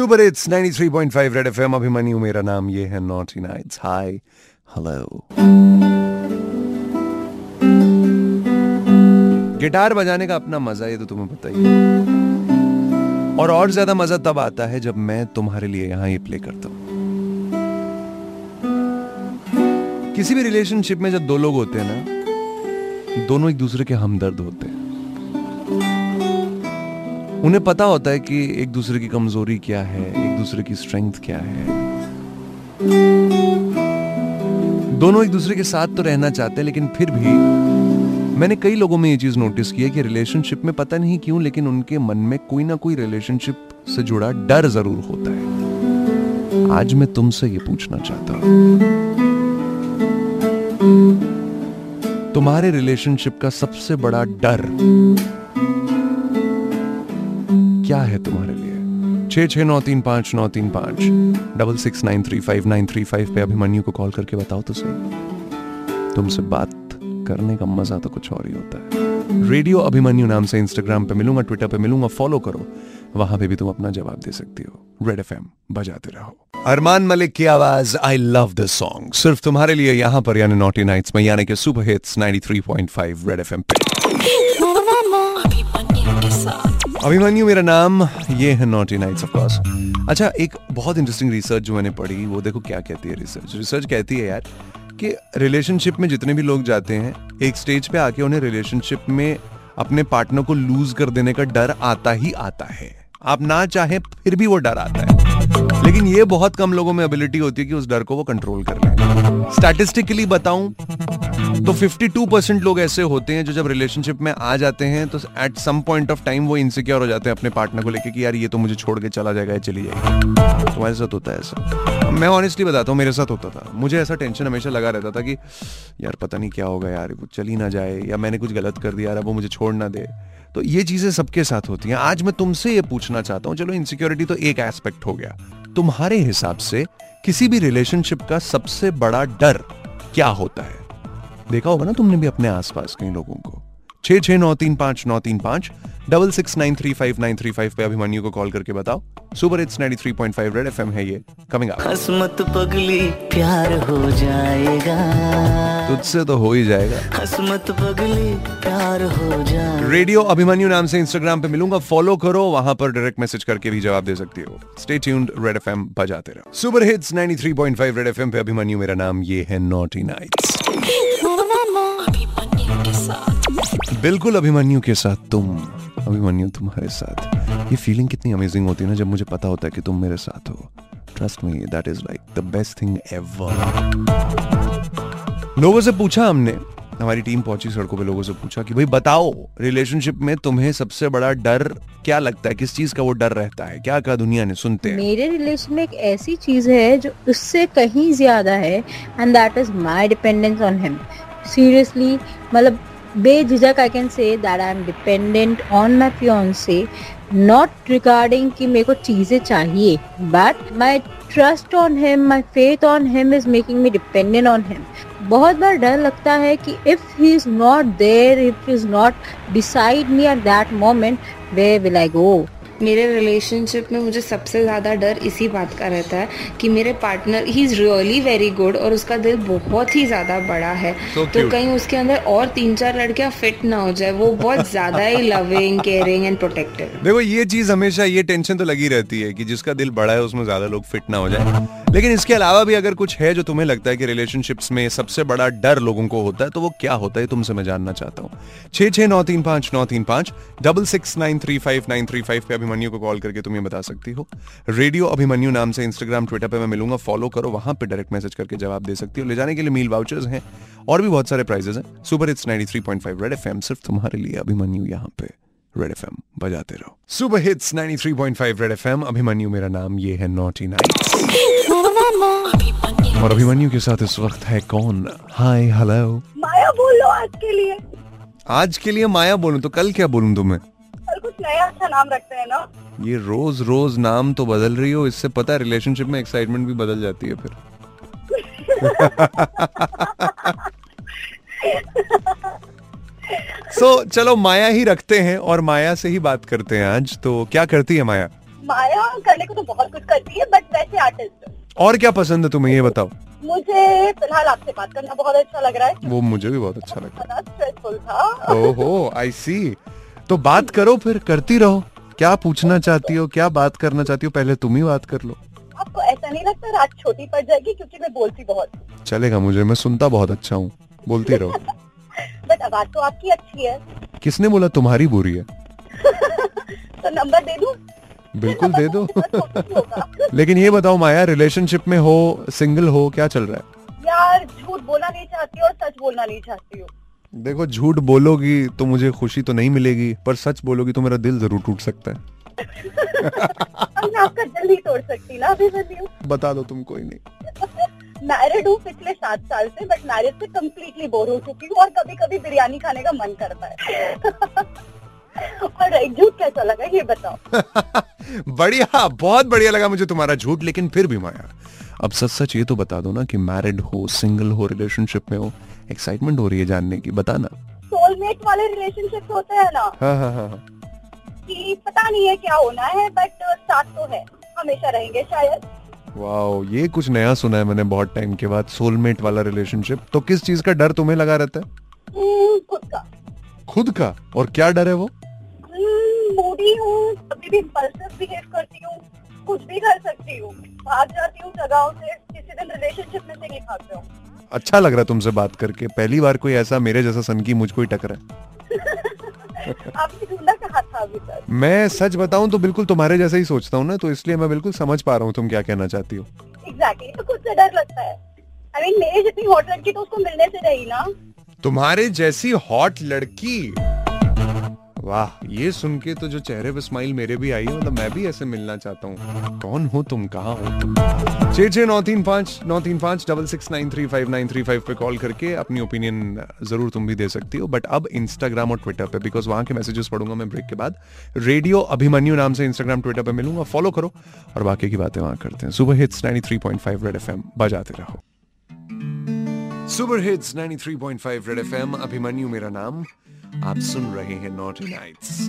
Super hits 93.5 red FM Abhimanyu, मेरा नाम ये है naughty nights hi hello guitar बजाने का अपना मज़ा है तो तुम्हें पता ही और और ज़्यादा मज़ा तब आता है जब मैं तुम्हारे लिए यहाँ ये प्ले करता हूँ। किसी भी रिलेशनशिप में जब दो लोग होते हैं ना, दोनों एक दूसरे के हमदर्द होते हैं। उन्हें पता होता है कि एक दूसरे की कमज़ोरी क्या है, एक दूसरे की स्ट्रेंथ क्या है। दोनों एक दूसरे के साथ तो रहना चाहते हैं, लेकिन फिर भी मैंने कई लोगों में ये चीज़ नोटिस की है कि रिलेशनशिप में पता नहीं क्यों, लेकिन उनके मन में कोई ना कोई रिलेशनशिप से जुड़ा डर ज़रूर होता है। आज मैं तुमसे ये पूछना चाहता हूँ। तुम्हारे रिलेशनशिप का सबसे बड़ा डर क्या है तुम्हारे लिए? छह छह, नौ, तीन, पाँच, नौ, तीन, पाँच। Double six, nine, three, five, nine, three, five पे अभिमन्यु को कॉल करके बताओ तो सही। तुमसे बात करने का मज़ा तो कुछ और ही होता है। रेडियो अभिमन्यु नाम से इंस्टाग्राम पे मिलूँगा ट्विटर पे मिलूँगा फॉलो करो। वहाँ पे भी तुम अपना जवाब दे सकती हो। रेड एफएम बजाते रहो। अरमान मलिक की आवाज़ आई लव दिस सॉन्ग सिर्फ़ तुम्हारे लिए यहाँ पर यानी नॉटी नाइट्स में, यानी कि सुपर हिट्स 93.5 रेड एफएम पे। अभिमन्यु, मेरा नाम, ये है नॉटी नाइट्स ऑफ़ कोर्स अच्छा एक बहुत इंटरेस्टिंग रिसर्च जो मैंने पढ़ी, वो देखो क्या कहती है रिसर्च रिसर्च कहती है यार कि रिलेशनशिप में जितने भी लोग जाते हैं, एक स्टेज पे आके उन्हें रिलेशनशिप में अपने पार्टनर को लूज कर देने का डर आता ही आता है. आप ना चाहे, फिर भी वो डर आता है. लेकिन ये बहुत कम लोगों में एबिलिटी होती है कि उस डर को वो कंट्रोल कर लें. स्टैटिस्टिकली बताऊँ तो 52 परसेंट लोग ऐसे होते हैं जो जब रिलेशनशिप में आ जाते हैं तो at some point of time वो इनसिक्योर हो जाते हैं अपने पार्टनर को लेके कि यार ये तो मुझे छोड़ के चला जाएगा, या चली जाएगी। तुम्हारे साथ होता है ऐसा। मैं ऑनेस्टली बताता हूँ, मेरे साथ होता था। मुझे ऐसा टेंशन हमेशा लगा रहता था कि यार पता नहीं क्या होगा यार, वो चली ना जाए या मैंने कुछ गलत कर दिया, यार वो मुझे छोड़ ना दे। तो ये चीज़ें सबके साथ होती हैं। आज मैं तुमसे ये पूछना चाहता हूँ, चलो इनसिक्योरिटी तो एक एस्पेक्ट हो गया। तुम्हारे हिसाब से किसी भी रिलेशनशिप का सबसे बड़ा डर क्या होता है? देखा होगा ना तुमने भी अपने आसपास कई लोगों को। छह छह नौ तीन पाँच नौ तीन पाँच double six nine three five nine three five पे अभिमान्यू को कॉल करके बताओ। Super hits ninety three point five red F है ये। कमिंग अप हसमत पगली प्यार हो जाएगा। तुझसे तो हो ही जाएगा। हसमत पगली प्यार हो जाएगा। रेडियो अभिमन्यु नाम से इंस्टाग्राम पे मिलूँगा। फॉलो करो वहाँ पर डायरेक्ट मैसेज करके भी जवाब दे सकती हो। स्टे ट्यून्ड रेड एफएम बजाते रहो। सुपर हिट्स 93.5 रेड एफएम पे अभिमन्यु मेरा नाम ये है नॉटी नाइट्स बिल्कुल अभिमन्यु के साथ, तुम, अभिमन्यु तुम्हारे साथ। ये फीलिंग कितनी अमेजिंग होती है ना, जब मुझे पता होता है कि तुम मेरे साथ हो। Trust me that is like the best thing ever लोगों से पूछा हमने, हमारी टीम पहुँची सड़कों पे लोगों से पूछा कि, भाई बताओ रिलेशनशिप में तुम्हें सबसे बड़ा डर क्या लगता है? किस चीज़ का वो डर रहता है? क्या कहा दुनिया ने सुनते हैं? मेरे रिलेशन में एक ऐसी चीज़ है, जो उससे कहीं ज़्यादा है and that is my dependence on him seriously मतलब बेझिझक I can say that I am dependent on my fiance not regarding कि मेरे को चीज़ें चाहिए but my trust on him my faith on him is making me dependent on him बहुत बार डर लगता है कि if he is not there if is not decide me at that moment where will I go मेरे relationship में मुझे सबसे ज़्यादा डर इसी बात का रहता है कि मेरे partner he is really very good और उसका दिल बहुत ही ज़्यादा बड़ा है। So तो cute. कहीं उसके अंदर और तीन चार लड़कियाँ फिट ना हो जाए वो बहुत ज़्यादा ही लविंग केयरिंग एंड प्रोटेक्टिव देखो ये चीज़ हमेशा ये टेंशन तो लगी रहती है कि जिसका दिल बड़ा है उसमें ज़्यादा लोग फिट ना हो जाए। लेकिन इसके अलावा भी अगर कुछ है जो तुम्हें लगता है कि रिलेशनशिप्स में सबसे बड़ा डर लोगों को होता है तो वो क्या होता है तुमसे मैं जानना चाहता हूँ। छह छह नौ तीन पाँच नौ तीन पाँच double six nine three five nine three five पे अभिमन्यु को कॉल करके तुम ये बता सकती हो। रेडियो अभिमन्यु नाम से इंस्टाग्राम ट्विटर पे मैं मिलूँगा। फॉलो करो वहाँ पे डायरेक्ट मैसेज करके जवाब दे सकती हो। ले जाने के लिए मील वाउचर्स हैं और भी बहुत सारे प्राइजेस हैं। सुपर इट्स 93.5 रेड एफएम सिर्फ़ तुम्हारे लिए अभिमन्यु यहाँ पे रेड एफएम बजाते रहो। Super hits 93.5 red FM Abhimanyu मेरा नाम ये है नॉटी नाइट और अभिमन्यु के साथ इस वक्त है कौन? हाय हेलो माया बोल आज के लिए। आज के लिए माया बोलूँ तो कल क्या बोलूँ तुम्हें? नया अच्छा नाम रखते हैं ना? ये रोज रोज नाम तो बदल रही हो इससे पता है रिलेशनशिप में एक्साइटमेंट भी बदल जाती है फिर। सो so, चलो माया ही रखते हैं और माया से ही बात करते हैं आज। तो क्या करती है माया? माया करने को तो बहुत कुछ करती है बट वैसे आर्टिस्ट और क्या पसंद है तुम्हें ये बताओ। मुझे फ़िलहाल आपसे बात करना बहुत अच्छा लग रहा है। वो मुझे भी बहुत अच्छा लगा स्ट्रेसफुल था। ओहो आई सी तो बात करो फिर करती रहो। क्या पूछना चाहती हो क्या बात करना चाहती हो पहले तुम ही बात कर लो। आपको ऐसा नहीं लगता रात छोटी पड़ जाएगी क्योंकि मैं बोलती बहुत चलेगा मुझे मैं सुनता बहुत अच्छा हूँ। बोलती रहो। बट आवाज़ तो आपकी अच्छी है। किसने बोला तुम्हारी बुरी है? तो नंबर दे दूँ? बिल्कुल दे दो। लेकिन ये बताओ माया रिलेशनशिप में हो सिंगल हो क्या चल रहा है? यार झूठ बोलना नहीं चाहती और सच बोलना नहीं चाहती हूँ। देखो झूठ बोलोगी तो मुझे खुशी तो नहीं मिलेगी पर सच बोलोगी तो मेरा दिल ज़रूर टूट सकता है। आपका दिल ही तोड़ सकती ना अभी बता दो तुम कोई नहीं। मैरिड हूँ पिछले सात साल से बट मैरिज से कम्प्लीटली बोर हो चुकी हूँ और कभी कभी बिरयानी खाने का मन करता है। और झूठ कैसा लगा ये बताओ। बढ़िया बहुत बढ़िया लगा मुझे तुम्हारा झूठ लेकिन फिर भी माया। अब सच सच ये तो बता दो ना कि मैरिड हो सिंगल हो रिलेशनशिप में हो एक्साइटमेंट हो रही है जानने की बताना। सोलमेट वाले रिलेशनशिप होते हैं ना। हाँ हाँ हाँ हाँ। कि पता नहीं है क्या होना है बट साथ तो है हमेशा रहेंगे शायद। वाओ ये कुछ नया सुना है मैंने बहुत टाइम के बाद सोलमेट वाला रिलेशनशिप तो किस चीज़ का डर तुम्हें लगा रहता है? हम्म, खुद का। खुद का? और क्या डर है वो? मूडी हूँ कभी भी इम्पल्सिव बिहेव करती हूँ कुछ भी कर सकती हूँ। भाग जाती हूँ जगहों से किसी दिन रिलेशनशिप में से नहीं भागते हूँ। अच्छा लग रहा है तुमसे बात करके। पहली बार कोई ऐसा मेरे जैसा सनकी मुझको ही टकरा है। आपने कहा था अभी तक? मैं सच बताऊँ तो बिल्कुल तुम्हारे जैसा ही सोचता हूँ ना तो इसलिए मैं बिल्कुल समझ पा रहा हूँ तुम क्या कहना चाहती हो। एग्जैक्टली तो खुद से डर लगता है। आई मीन मेरी जितनी हॉट लड़की तो उसको मिलने से रही ना। तुम्हारे जैसी हॉट लड़की। वाह, ये सुन के तो जो चेहरे पे स्माइल मेरे भी आई है मतलब मैं भी ऐसे मिलना चाहता हूँ। कौन हो तुम? कहाँ हो छः छः नौ तीन पाँच, नौ तीन पाँच, double six nine three five nine three five पे कॉल करके अपनी ओपिनियन ज़रूर तुम भी दे सकती हो। बट अब इंस्टाग्राम और ट्विटर पे बिकॉज़ वहाँ के मैसेजेस पढ़ूँगा मैं ब्रेक के बाद। रेडियो अभिमन्यु नाम से इंस्टाग्राम ट्विटर पे मिलूँगा फॉलो करो और बाकी की बातें वहाँ करते हैं। सुबह हिट्स 93.5 रेड एफएम बजाते रहो। Super hits 93.5 red FM Abhimanyu मेरा नाम। आप सुन रहे हैं नॉटी नाइट्स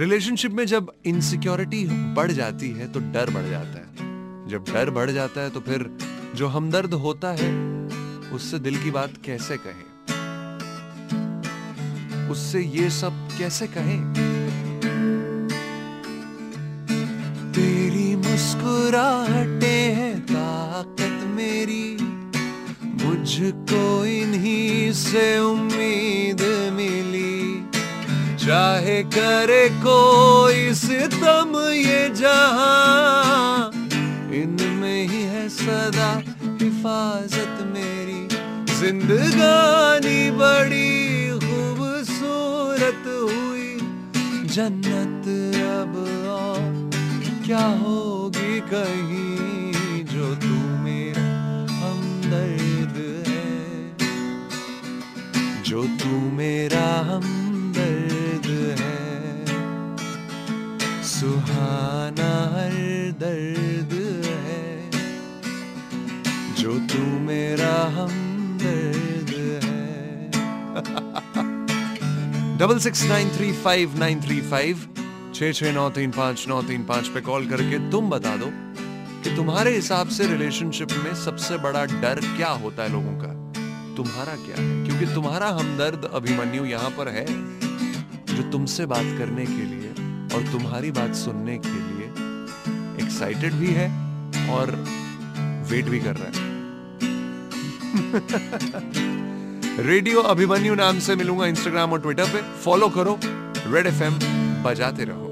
रिलेशनशिप में जब इनसिक्योरिटी बढ़ जाती है तो डर बढ़ जाता है। जब डर बढ़ जाता है तो फिर जो हमदर्द होता है, उससे दिल की बात कैसे कहें? उससे ये सब कैसे कहें? तेरी मुस्कुराहटे हैं ताकत मुझको इन्हीं से उम्मीद मिली। चाहे करे कोई सितम ये जहाँ। इनमें ही है सदा हिफाजत मेरी। जिंदगानी बड़ी खूबसूरत हुई। जन्नत अब और क्या होगी कहीं? जो तू मेरा हमदर्द है। सुहाना हर दर्द है। जो तू मेरा हमदर्द है। Double six nine three five nine three five छः छः नौ तीन पाँच नौ तीन पाँच पे कॉल करके तुम बता दो कि तुम्हारे हिसाब से रिलेशनशिप में सबसे बड़ा डर क्या होता है लोगों का? तुम्हारा क्या है? क्योंकि तुम्हारा हमदर्द अभिमन्यु यहाँ पर है, जो तुमसे बात करने के लिए और तुम्हारी बात सुनने के लिए एक्साइटेड भी है और वेट भी कर रहा है। रेडियो अभिमन्यु नाम से मिलूँगा इंस्टाग्राम और ट्विटर पे। फॉलो करो। रेड एफएम बजाते रहो।